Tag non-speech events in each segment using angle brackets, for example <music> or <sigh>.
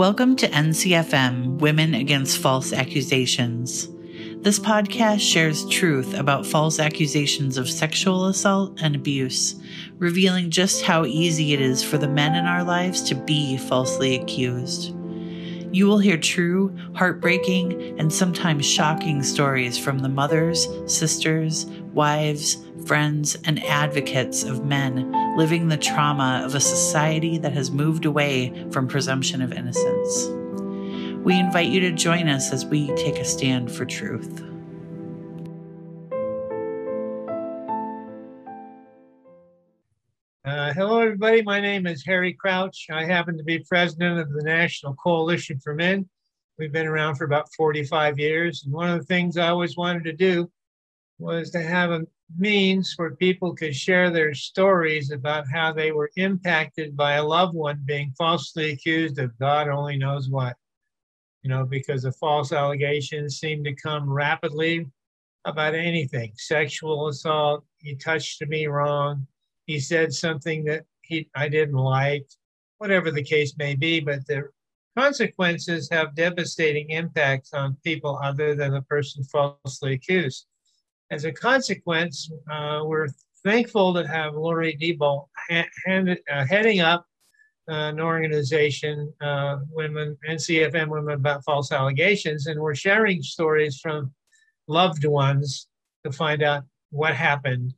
Welcome to NCFM Women Against False Accusations. This podcast shares truth about false accusations of sexual assault and abuse, revealing just how easy it is for the men in our lives to be falsely accused. You will hear true, heartbreaking, and sometimes shocking stories from the mothers, sisters, wives, friends, and advocates of men living the trauma of a society that has moved away from presumption of innocence. We invite you to join us as we take a stand for truth. Uh, hello, everybody. My name is Harry Crouch. I happen to be president of the National Coalition for Men. We've been around for about 45 years. And one of the things I always wanted to do was to have a means where people could share their stories about how they were impacted by a loved one being falsely accused of God only knows what. You know, because the false allegations seem to come rapidly about anything sexual assault, he touched me wrong, he said something that he, I didn't like, whatever the case may be, but the consequences have devastating impacts on people other than the person falsely accused. As a consequence, uh, we're thankful to have Lori Diebold ha- uh, heading up an organization, uh, Women NCFM Women About False Allegations, and we're sharing stories from loved ones to find out what happened.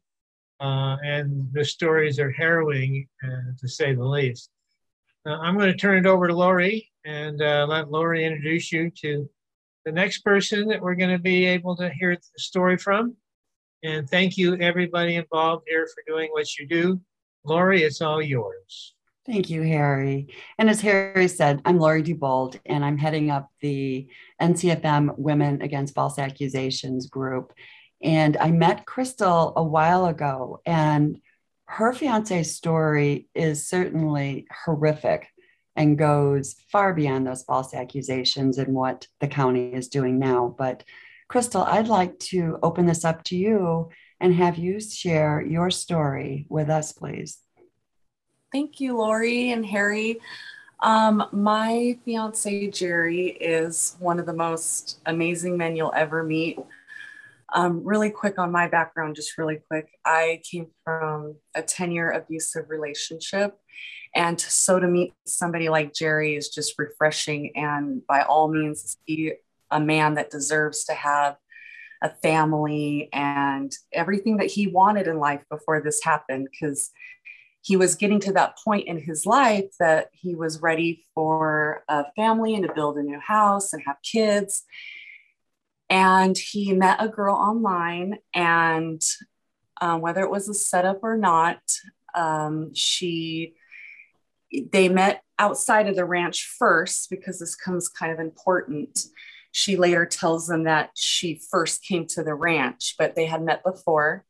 Uh, and the stories are harrowing, uh, to say the least. I'm going to turn it over to Lori and let Lori introduce you to the next person that we're going to be able to hear the story from. And thank you, everybody involved here, for doing what you do. Lori, it's all yours. Thank you, Harry. And as Harry said, I'm Lori Diebold, and I'm heading up the NCFM Women Against False Accusations group. And I met Crystal a while ago, and her fiance's story is certainly horrific and goes far beyond those false accusations and what the county is doing now. But Crystal, I'd like to open this up to you and have you share your story with us, please. Thank you, Lori and Harry. Um, my fiance, Jerry, is one of the most amazing men you'll ever meet. Um, really quick on my background, just really quick. I came from a 10 year abusive relationship. And so to meet somebody like Jerry is just refreshing. And by all means, he a man that deserves to have a family and everything that he wanted in life before this happened because he was getting to that point in his life that he was ready for a family and to build a new house and have kids. And he met a girl online and um, whether it was a setup or not um, she they met outside of the ranch first because this comes kind of important she later tells them that she first came to the ranch, but they had met before.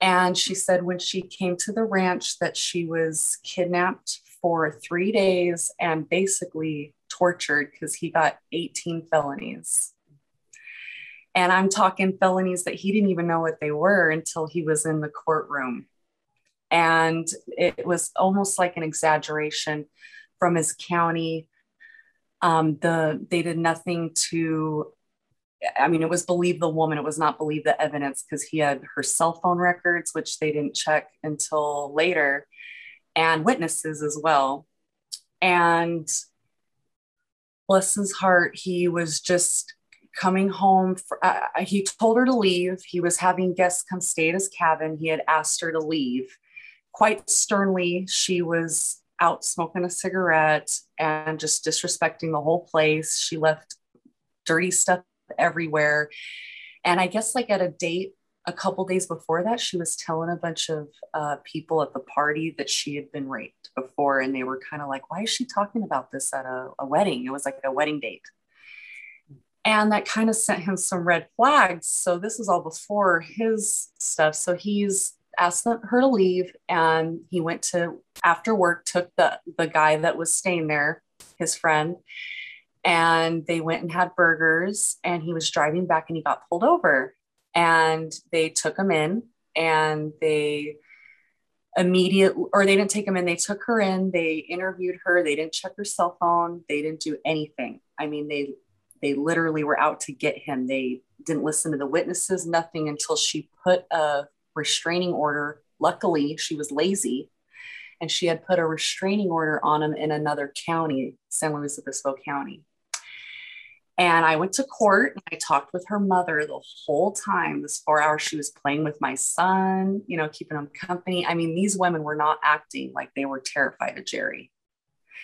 And she said when she came to the ranch that she was kidnapped for three days and basically tortured because he got 18 felonies. And I'm talking felonies that he didn't even know what they were until he was in the courtroom. And it was almost like an exaggeration from his county um, the they did nothing to I mean, it was believe the woman. It was not believe the evidence because he had her cell phone records, which they didn't check until later, and witnesses as well. And bless his heart, he was just coming home. For, uh, he told her to leave. He was having guests come stay at his cabin. He had asked her to leave. Quite sternly, she was out smoking a cigarette and just disrespecting the whole place. She left dirty stuff everywhere. And I guess, like at a date a couple days before that, she was telling a bunch of uh, people at the party that she had been raped before. And they were kind of like, why is she talking about this at a, a wedding? It was like a wedding date. And that kind of sent him some red flags. So this is all before his stuff. So he's asked her to leave and he went to after work took the the guy that was staying there his friend and they went and had burgers and he was driving back and he got pulled over. And they took him in and they immediate or they didn't take him in they took her in they interviewed her they didn't check her cell phone they didn't do anything. I mean they they literally were out to get him. They didn't listen to the witnesses nothing until she put a restraining order luckily she was lazy and she had put a restraining order on him in another county san luis obispo county and I went to court and I talked with her mother the whole time, this four hours she was playing with my son, you know, keeping him company. I mean, these women were not acting like they were terrified of Jerry.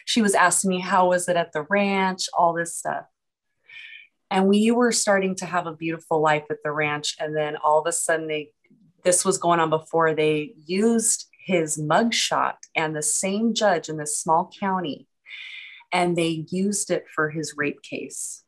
She was asking me, how was it at the ranch, all this stuff. And we were starting to have a beautiful life at the ranch. And then all of a sudden, they, this was going on before they used his mugshot and the same judge in this small county. And they used it for his rape case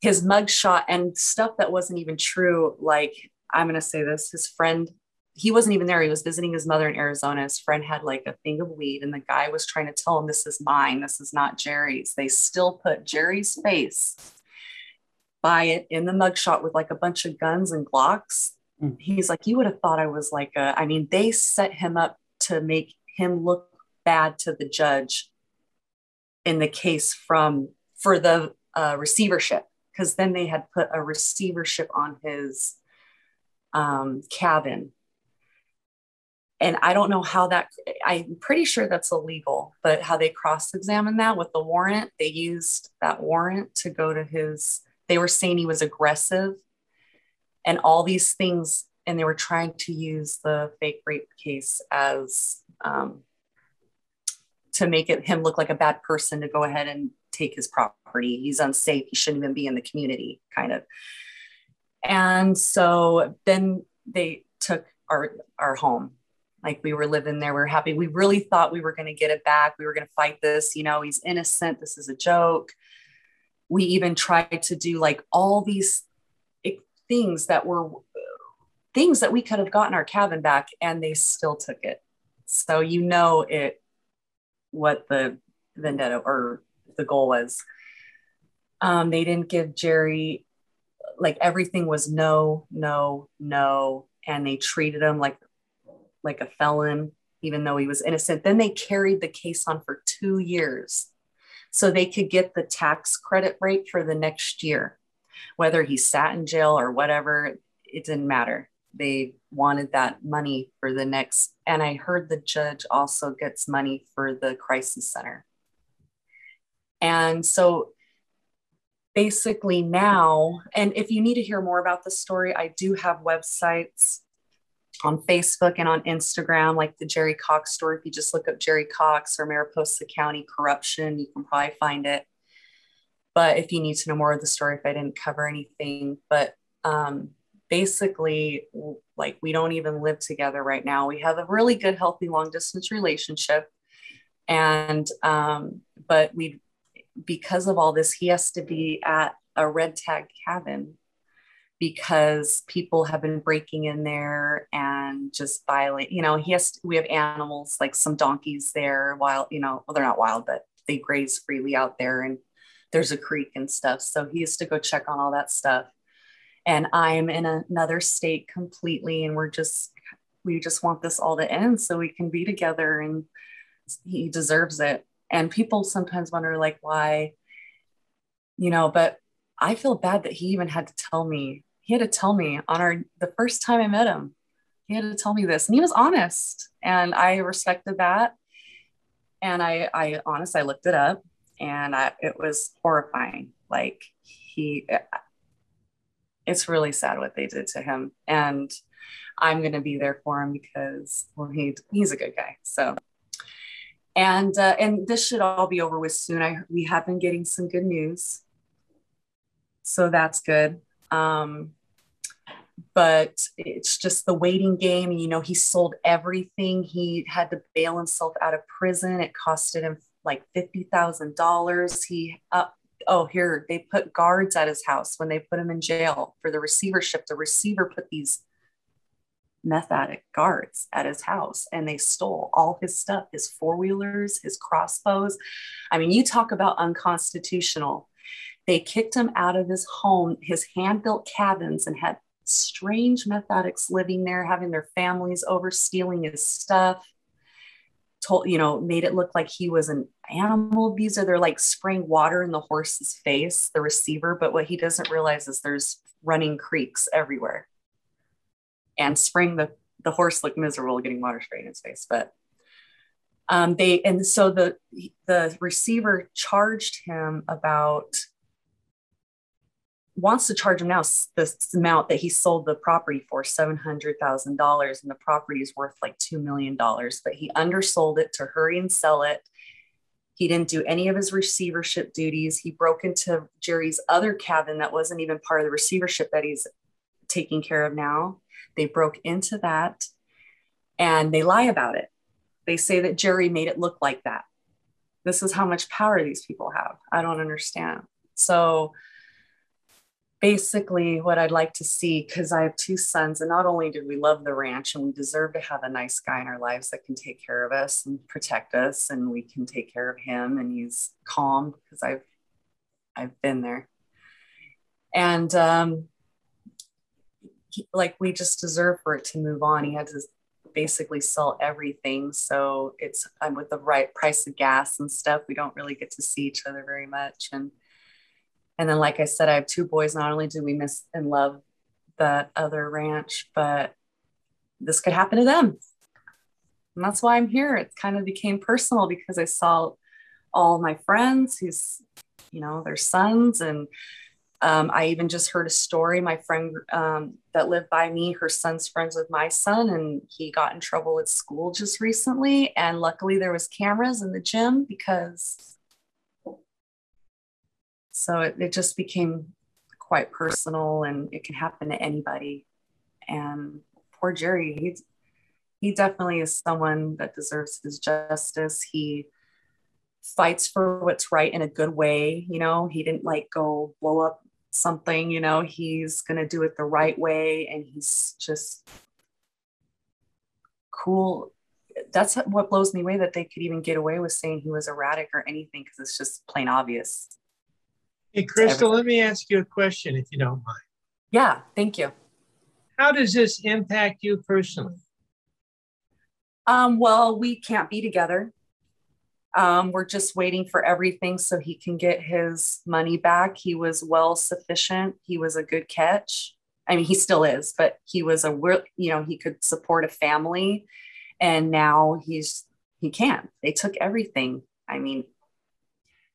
his mugshot and stuff that wasn't even true. Like, I'm going to say this his friend, he wasn't even there. He was visiting his mother in Arizona. His friend had like a thing of weed, and the guy was trying to tell him, This is mine. This is not Jerry's. They still put Jerry's face by it in the mugshot with like a bunch of guns and Glocks. Mm. He's like, You would have thought I was like a, I mean, they set him up to make him look bad to the judge in the case from for the uh, receivership because then they had put a receivership on his um, cabin. And I don't know how that, I'm pretty sure that's illegal, but how they cross examined that with the warrant, they used that warrant to go to his, they were saying he was aggressive and all these things. And they were trying to use the fake rape case as um, to make it him look like a bad person to go ahead and take his property. He's unsafe. He shouldn't even be in the community, kind of. And so then they took our our home. Like we were living there, we were happy. We really thought we were going to get it back. We were going to fight this. You know, he's innocent. This is a joke. We even tried to do like all these things that were things that we could have gotten our cabin back, and they still took it. So you know it what the vendetta or the goal was. Um, they didn't give Jerry, like everything was no, no, no. And they treated him like, like a felon, even though he was innocent. Then they carried the case on for two years so they could get the tax credit rate for the next year. Whether he sat in jail or whatever, it didn't matter. They wanted that money for the next. And I heard the judge also gets money for the crisis center. And so basically now, and if you need to hear more about the story, I do have websites on Facebook and on Instagram, like the Jerry Cox story. If you just look up Jerry Cox or Mariposa County corruption, you can probably find it. But if you need to know more of the story, if I didn't cover anything, but um, basically, like we don't even live together right now. We have a really good, healthy, long distance relationship. And, um, but we because of all this, he has to be at a red tag cabin because people have been breaking in there and just violate. You know, he has. We have animals like some donkeys there. Wild, you know, well they're not wild, but they graze freely out there, and there's a creek and stuff. So he has to go check on all that stuff. And I'm in another state completely, and we're just we just want this all to end so we can be together, and he deserves it and people sometimes wonder like why you know but i feel bad that he even had to tell me he had to tell me on our the first time i met him he had to tell me this and he was honest and i respected that and i i honest i looked it up and I, it was horrifying like he it's really sad what they did to him and i'm going to be there for him because well he he's a good guy so and uh, and this should all be over with soon. I we have been getting some good news, so that's good. Um, but it's just the waiting game. You know, he sold everything. He had to bail himself out of prison. It costed him like fifty thousand dollars. He uh, oh here they put guards at his house when they put him in jail for the receivership. The receiver put these meth addict guards at his house and they stole all his stuff his four wheelers, his crossbows. I mean, you talk about unconstitutional. They kicked him out of his home, his hand built cabins, and had strange meth addicts living there, having their families over, stealing his stuff. Told, you know, made it look like he was an animal abuser. They're like spraying water in the horse's face, the receiver. But what he doesn't realize is there's running creeks everywhere. And spraying the, the horse looked miserable getting water sprayed in his face. But um, they and so the the receiver charged him about wants to charge him now the amount that he sold the property for $700,000 and the property is worth like $2 million, but he undersold it to hurry and sell it. He didn't do any of his receivership duties. He broke into Jerry's other cabin that wasn't even part of the receivership that he's taking care of now. They broke into that and they lie about it. They say that Jerry made it look like that. This is how much power these people have. I don't understand. So, basically what I'd like to see, because I have two sons, and not only do we love the ranch and we deserve to have a nice guy in our lives that can take care of us and protect us, and we can take care of him, and he's calm because I've I've been there. And um, he, like we just deserve for it to move on. He had to basically sell everything, so it's I'm with the right price of gas and stuff. We don't really get to see each other very much, and and then, like I said, I have two boys. Not only do we miss and love that other ranch, but this could happen to them. And that's why I'm here. It kind of became personal because I saw all my friends who's, you know, their sons. And um, I even just heard a story. My friend um, that lived by me, her son's friends with my son, and he got in trouble at school just recently. And luckily, there was cameras in the gym because so it, it just became quite personal and it can happen to anybody. And poor Jerry, he, he definitely is someone that deserves his justice. He fights for what's right in a good way. You know, he didn't like go blow up something, you know, he's going to do it the right way. And he's just cool. That's what blows me away that they could even get away with saying he was erratic or anything because it's just plain obvious. Hey, Crystal, let me ask you a question if you don't mind. Yeah, thank you. How does this impact you personally? Um, well, we can't be together. Um, we're just waiting for everything so he can get his money back. He was well sufficient. He was a good catch. I mean, he still is, but he was a, you know, he could support a family, and now he's he can't. They took everything. I mean,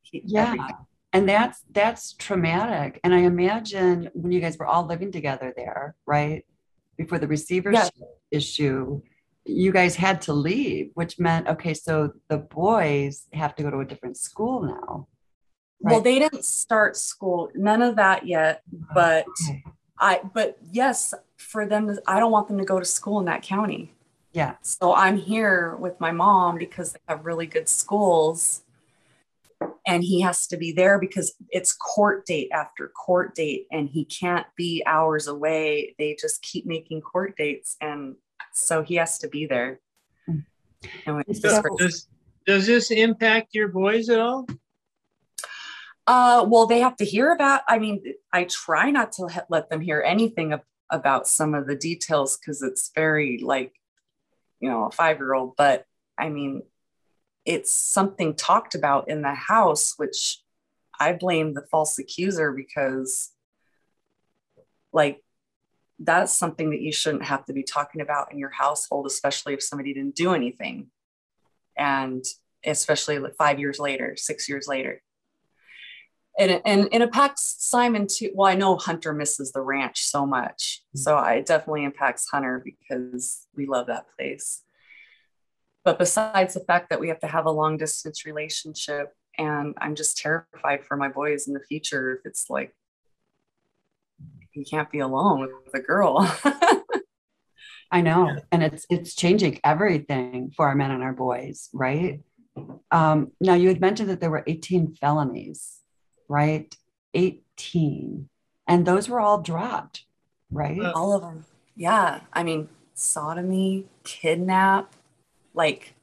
he, yeah. Everything and that's that's traumatic and i imagine when you guys were all living together there right before the receivership yeah. issue you guys had to leave which meant okay so the boys have to go to a different school now right? well they didn't start school none of that yet but oh, okay. i but yes for them i don't want them to go to school in that county yeah so i'm here with my mom because they have really good schools and he has to be there because it's court date after court date and he can't be hours away. They just keep making court dates and so he has to be there. So does, does this impact your boys at all? Uh, well they have to hear about i mean i try not to let them hear anything about some of the details because it's very like you know a five year old but i mean it's something talked about in the house, which I blame the false accuser because, like, that's something that you shouldn't have to be talking about in your household, especially if somebody didn't do anything. And especially like five years later, six years later. And, and, and it impacts Simon too. Well, I know Hunter misses the ranch so much. Mm-hmm. So it definitely impacts Hunter because we love that place but besides the fact that we have to have a long distance relationship and i'm just terrified for my boys in the future if it's like he can't be alone with a girl. <laughs> I know and it's it's changing everything for our men and our boys right? Um, now you had mentioned that there were 18 felonies right? 18 and those were all dropped right? All of them. Yeah i mean sodomy kidnap like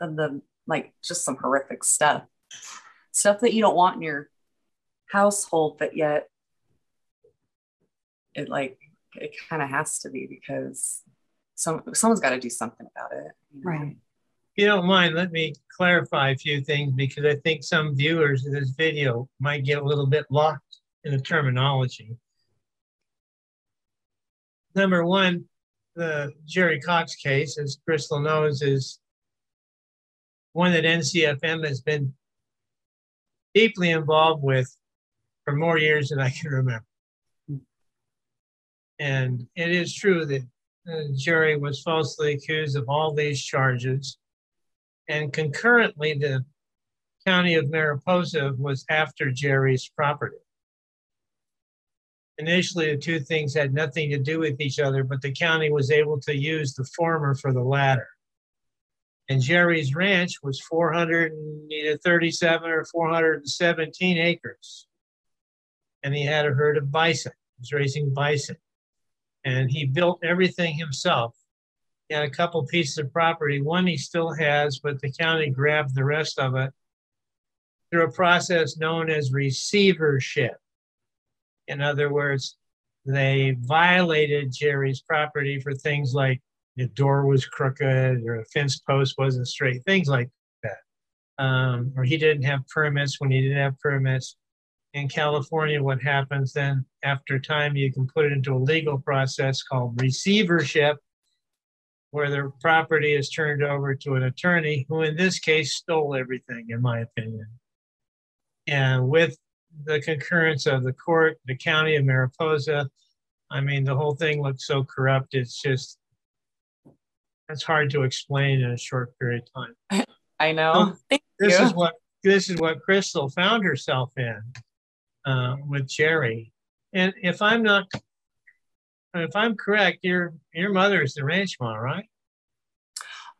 the like just some horrific stuff stuff that you don't want in your household but yet it like it kind of has to be because some someone's got to do something about it. You know? Right. If you don't mind, let me clarify a few things because I think some viewers of this video might get a little bit lost in the terminology. Number one, the Jerry Cox case, as Crystal knows, is one that NCFM has been deeply involved with for more years than I can remember. And it is true that uh, Jerry was falsely accused of all these charges. And concurrently, the county of Mariposa was after Jerry's property. Initially, the two things had nothing to do with each other, but the county was able to use the former for the latter. And Jerry's ranch was 437 or 417 acres. And he had a herd of bison. He was raising bison and he built everything himself. He had a couple pieces of property. One he still has, but the county grabbed the rest of it through a process known as receivership. In other words, they violated Jerry's property for things like the door was crooked or a fence post wasn't straight, things like that. Um, or he didn't have permits when he didn't have permits in California, what happens then after time, you can put it into a legal process called receivership, where the property is turned over to an attorney who, in this case, stole everything, in my opinion. And with the concurrence of the court, the county of Mariposa, I mean, the whole thing looks so corrupt. It's just, it's hard to explain in a short period of time. <laughs> I know. So this you. is what this is what Crystal found herself in uh, with Jerry. And if I'm not, if I'm correct, your your mother is the ranch mom, right?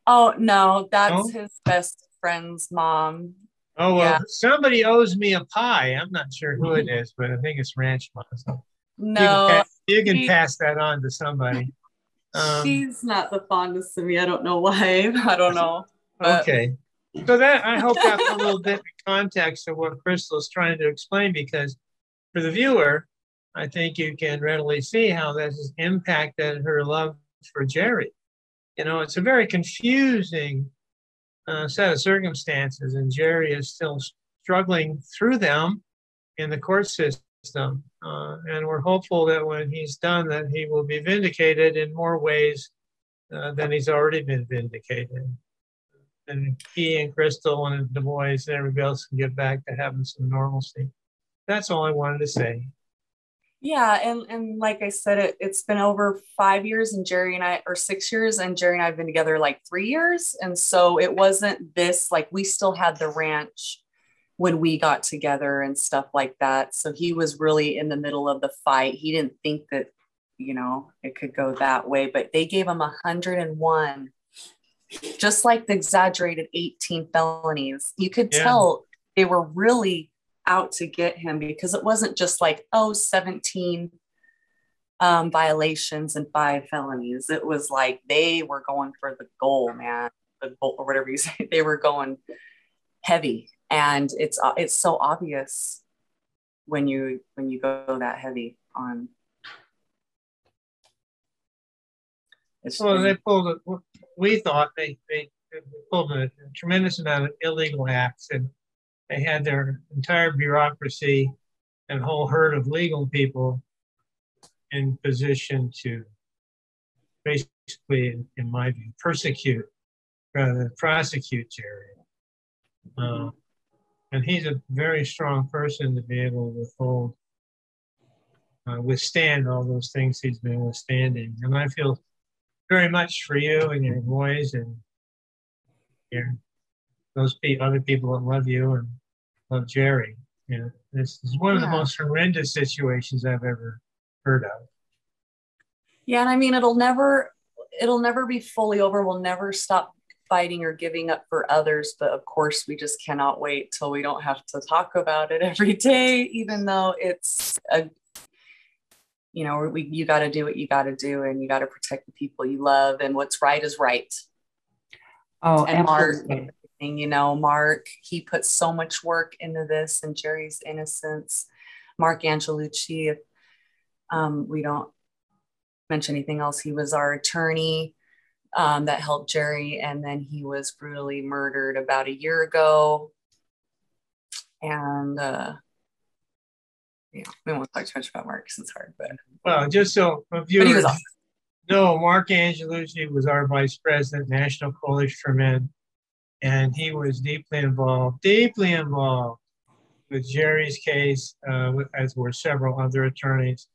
Oh no, that's his best friend's mom. Oh well, yeah. somebody owes me a pie. I'm not sure who it is, but I think it's ranch mom. So no, you can, pass, you can she, pass that on to somebody. <laughs> Um, she's not the fondest of me. I don't know why. <laughs> I don't know. But. Okay. So that I hope that's a little bit of context of what Crystal is trying to explain because for the viewer, I think you can readily see how this has impacted her love for Jerry. You know, it's a very confusing uh, set of circumstances, and Jerry is still struggling through them in the court system. Uh, and we're hopeful that when he's done, that he will be vindicated in more ways uh, than he's already been vindicated and he and Crystal and the boys and everybody else can get back to having some normalcy. That's all I wanted to say. Yeah, and and like I said, it it's been over five years, and Jerry and I, or six years, and Jerry and I have been together like three years, and so it wasn't this like we still had the ranch when we got together and stuff like that. So he was really in the middle of the fight. He didn't think that you know it could go that way, but they gave him a hundred and one just like the exaggerated 18 felonies, you could yeah. tell they were really out to get him because it wasn't just like, oh, 17 um, violations and five felonies. It was like they were going for the goal, man, the goal or whatever you <laughs> say. They were going heavy, and it's uh, it's so obvious when you when you go that heavy on. It's, well, they pulled it we thought they, they pulled a, tremendous amount of illegal acts and they had their entire bureaucracy and whole herd of legal people in position to basically, in, in my view, persecute rather than prosecute Jerry. Uh, and he's a very strong person to be able to withhold, uh, withstand all those things he's been withstanding. And I feel very much for you and your boys and your those pe- other people that love you and love Jerry. You know, this is one of the most horrendous situations I've ever heard of. Yeah, and I mean it'll never it'll never be fully over. We'll never stop fighting or giving up for others, but of course we just cannot wait till we don't have to talk about it <laughs> every day, even though it's a you know, we, you got to do what you got to do and you got to protect the people you love and what's right is right. Oh, and absolutely. Mark, you know, Mark, he put so much work into this and Jerry's innocence. Mark Angelucci, if um, we don't mention anything else. He was our attorney um, that helped Jerry, and then he was brutally murdered about a year ago. And yeah, we won't talk too much about Mark because it's hard, but well, just so a viewers awesome. know, Mark Angelucci was our vice president, National Coalition for Men, and he was deeply involved, deeply involved with Jerry's case, uh, as were several other attorneys.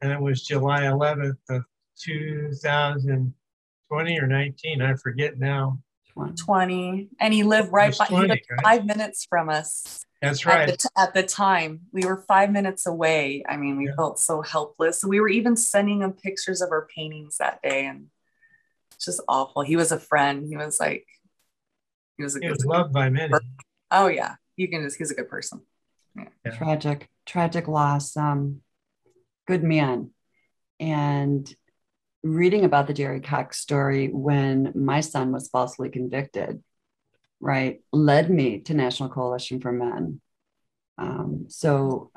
And it was July 11th of 2020 or 19, I forget now. 20. And he lived right by, 20, right? five minutes from us. That's right. At the, at the, time, we were five minutes away. I mean, we yeah. felt so helpless. We were even sending him pictures of our paintings that day, and it's just awful. He was a friend. He was like, he was a he good was loved by many. Oh yeah, you can just. He's a good person. Yeah. Yeah. Tragic, tragic loss. Um, good man, and reading about the Jerry Cox story when my son was falsely convicted right, led me to National Coalition for Men. Um, so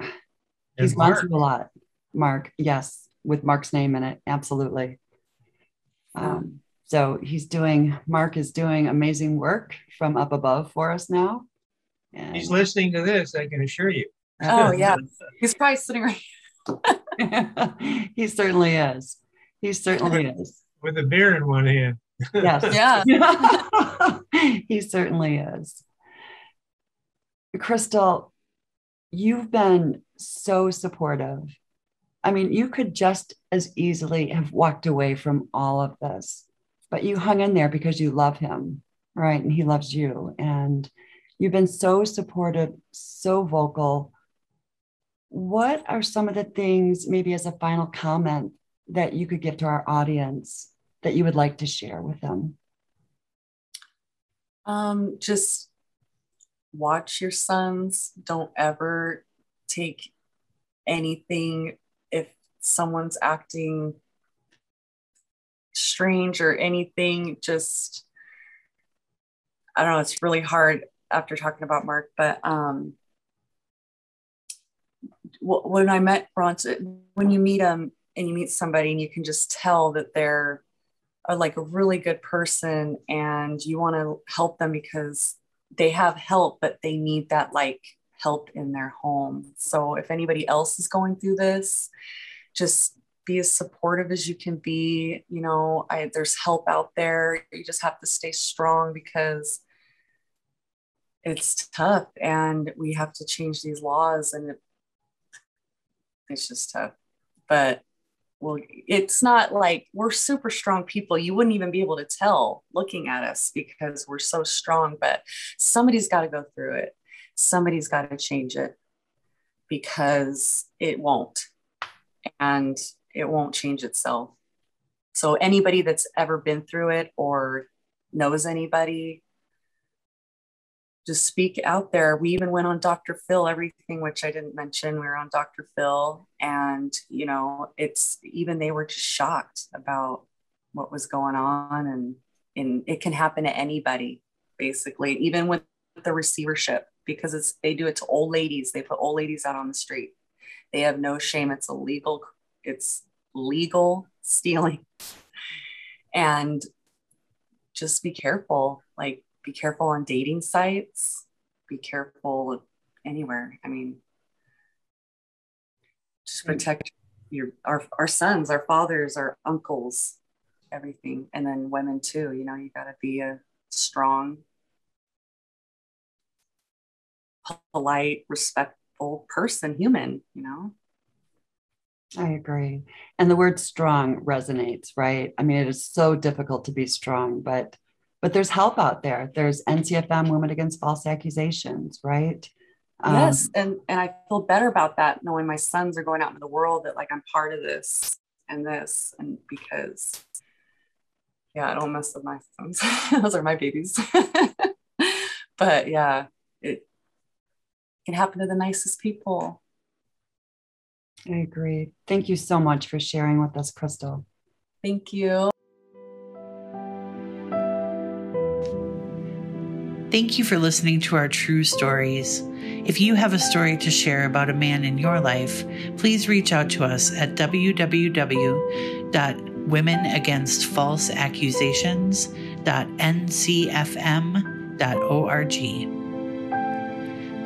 he's gone through a lot. Mark, yes, with Mark's name in it, absolutely. Um, so he's doing, Mark is doing amazing work from up above for us now. And he's listening to this, I can assure you. Oh, oh yeah. He's probably sitting right. <laughs> he certainly is. He certainly <laughs> is. With a beer in one hand. Yes. <laughs> Yeah. he certainly is. Crystal, you've been so supportive. I mean, you could just as easily have walked away from all of this, but you hung in there because you love him, right? And he loves you. And you've been so supportive, so vocal. What are some of the things, maybe as a final comment, that you could give to our audience that you would like to share with them? Um, just watch your sons. Don't ever take anything if someone's acting strange or anything. Just, I don't know, it's really hard after talking about Mark, but um, when I met Bronson, when you meet him and you meet somebody and you can just tell that they're are like a really good person and you want to help them because they have help, but they need that like help in their home. So if anybody else is going through this, just be as supportive as you can be. You know, I, there's help out there. You just have to stay strong because it's tough and we have to change these laws and it, it's just tough. But well, it's not like we're super strong people. You wouldn't even be able to tell looking at us because we're so strong, but somebody's got to go through it. Somebody's got to change it because it won't. And it won't change itself. So, anybody that's ever been through it or knows anybody just speak out there. We even went on Dr. Phil, everything which I didn't mention. We were on Dr. Phil, and you know, it's even they were just shocked about what was going on, and and it can happen to anybody, basically, even with the receivership, because it's they do it to old ladies. They put old ladies out on the street. They have no shame. It's a illegal. It's legal stealing, and just be careful. Like be careful on dating sites, be careful anywhere. I mean, just protect your our, our sons, our fathers, our uncles, everything. And then women too, you know, you gotta be a strong, polite, respectful person, human, you know. I agree. And the word strong resonates, right? I mean, it is so difficult to be strong, but but there's help out there. There's NCFM Women Against False Accusations, right? Yes, um, and and I feel better about that knowing my sons are going out into the world that like I'm part of this and this and because yeah, I don't mess with my sons. <laughs> Those are my babies. <laughs> but yeah, it can happen to the nicest people. I agree. Thank you so much for sharing with us, Crystal. Thank you. Thank you for listening to our true stories. If you have a story to share about a man in your life, please reach out to us at www.womenagainstfalseaccusations.ncfm.org.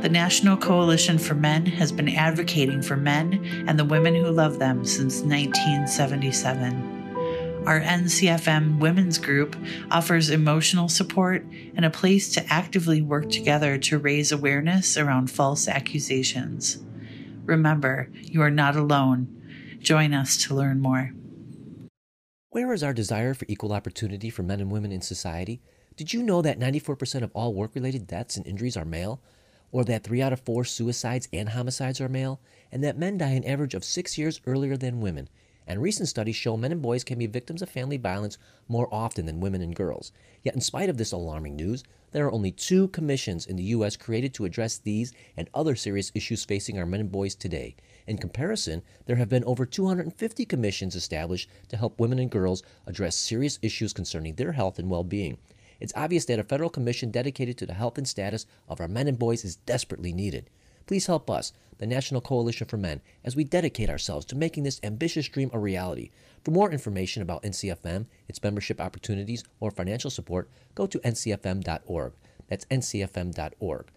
The National Coalition for Men has been advocating for men and the women who love them since 1977. Our NCFM Women's Group offers emotional support and a place to actively work together to raise awareness around false accusations. Remember, you are not alone. Join us to learn more. Where is our desire for equal opportunity for men and women in society? Did you know that 94% of all work related deaths and injuries are male? Or that 3 out of 4 suicides and homicides are male? And that men die an average of 6 years earlier than women? And recent studies show men and boys can be victims of family violence more often than women and girls. Yet, in spite of this alarming news, there are only two commissions in the U.S. created to address these and other serious issues facing our men and boys today. In comparison, there have been over 250 commissions established to help women and girls address serious issues concerning their health and well being. It's obvious that a federal commission dedicated to the health and status of our men and boys is desperately needed. Please help us, the National Coalition for Men, as we dedicate ourselves to making this ambitious dream a reality. For more information about NCFM, its membership opportunities, or financial support, go to ncfm.org. That's ncfm.org.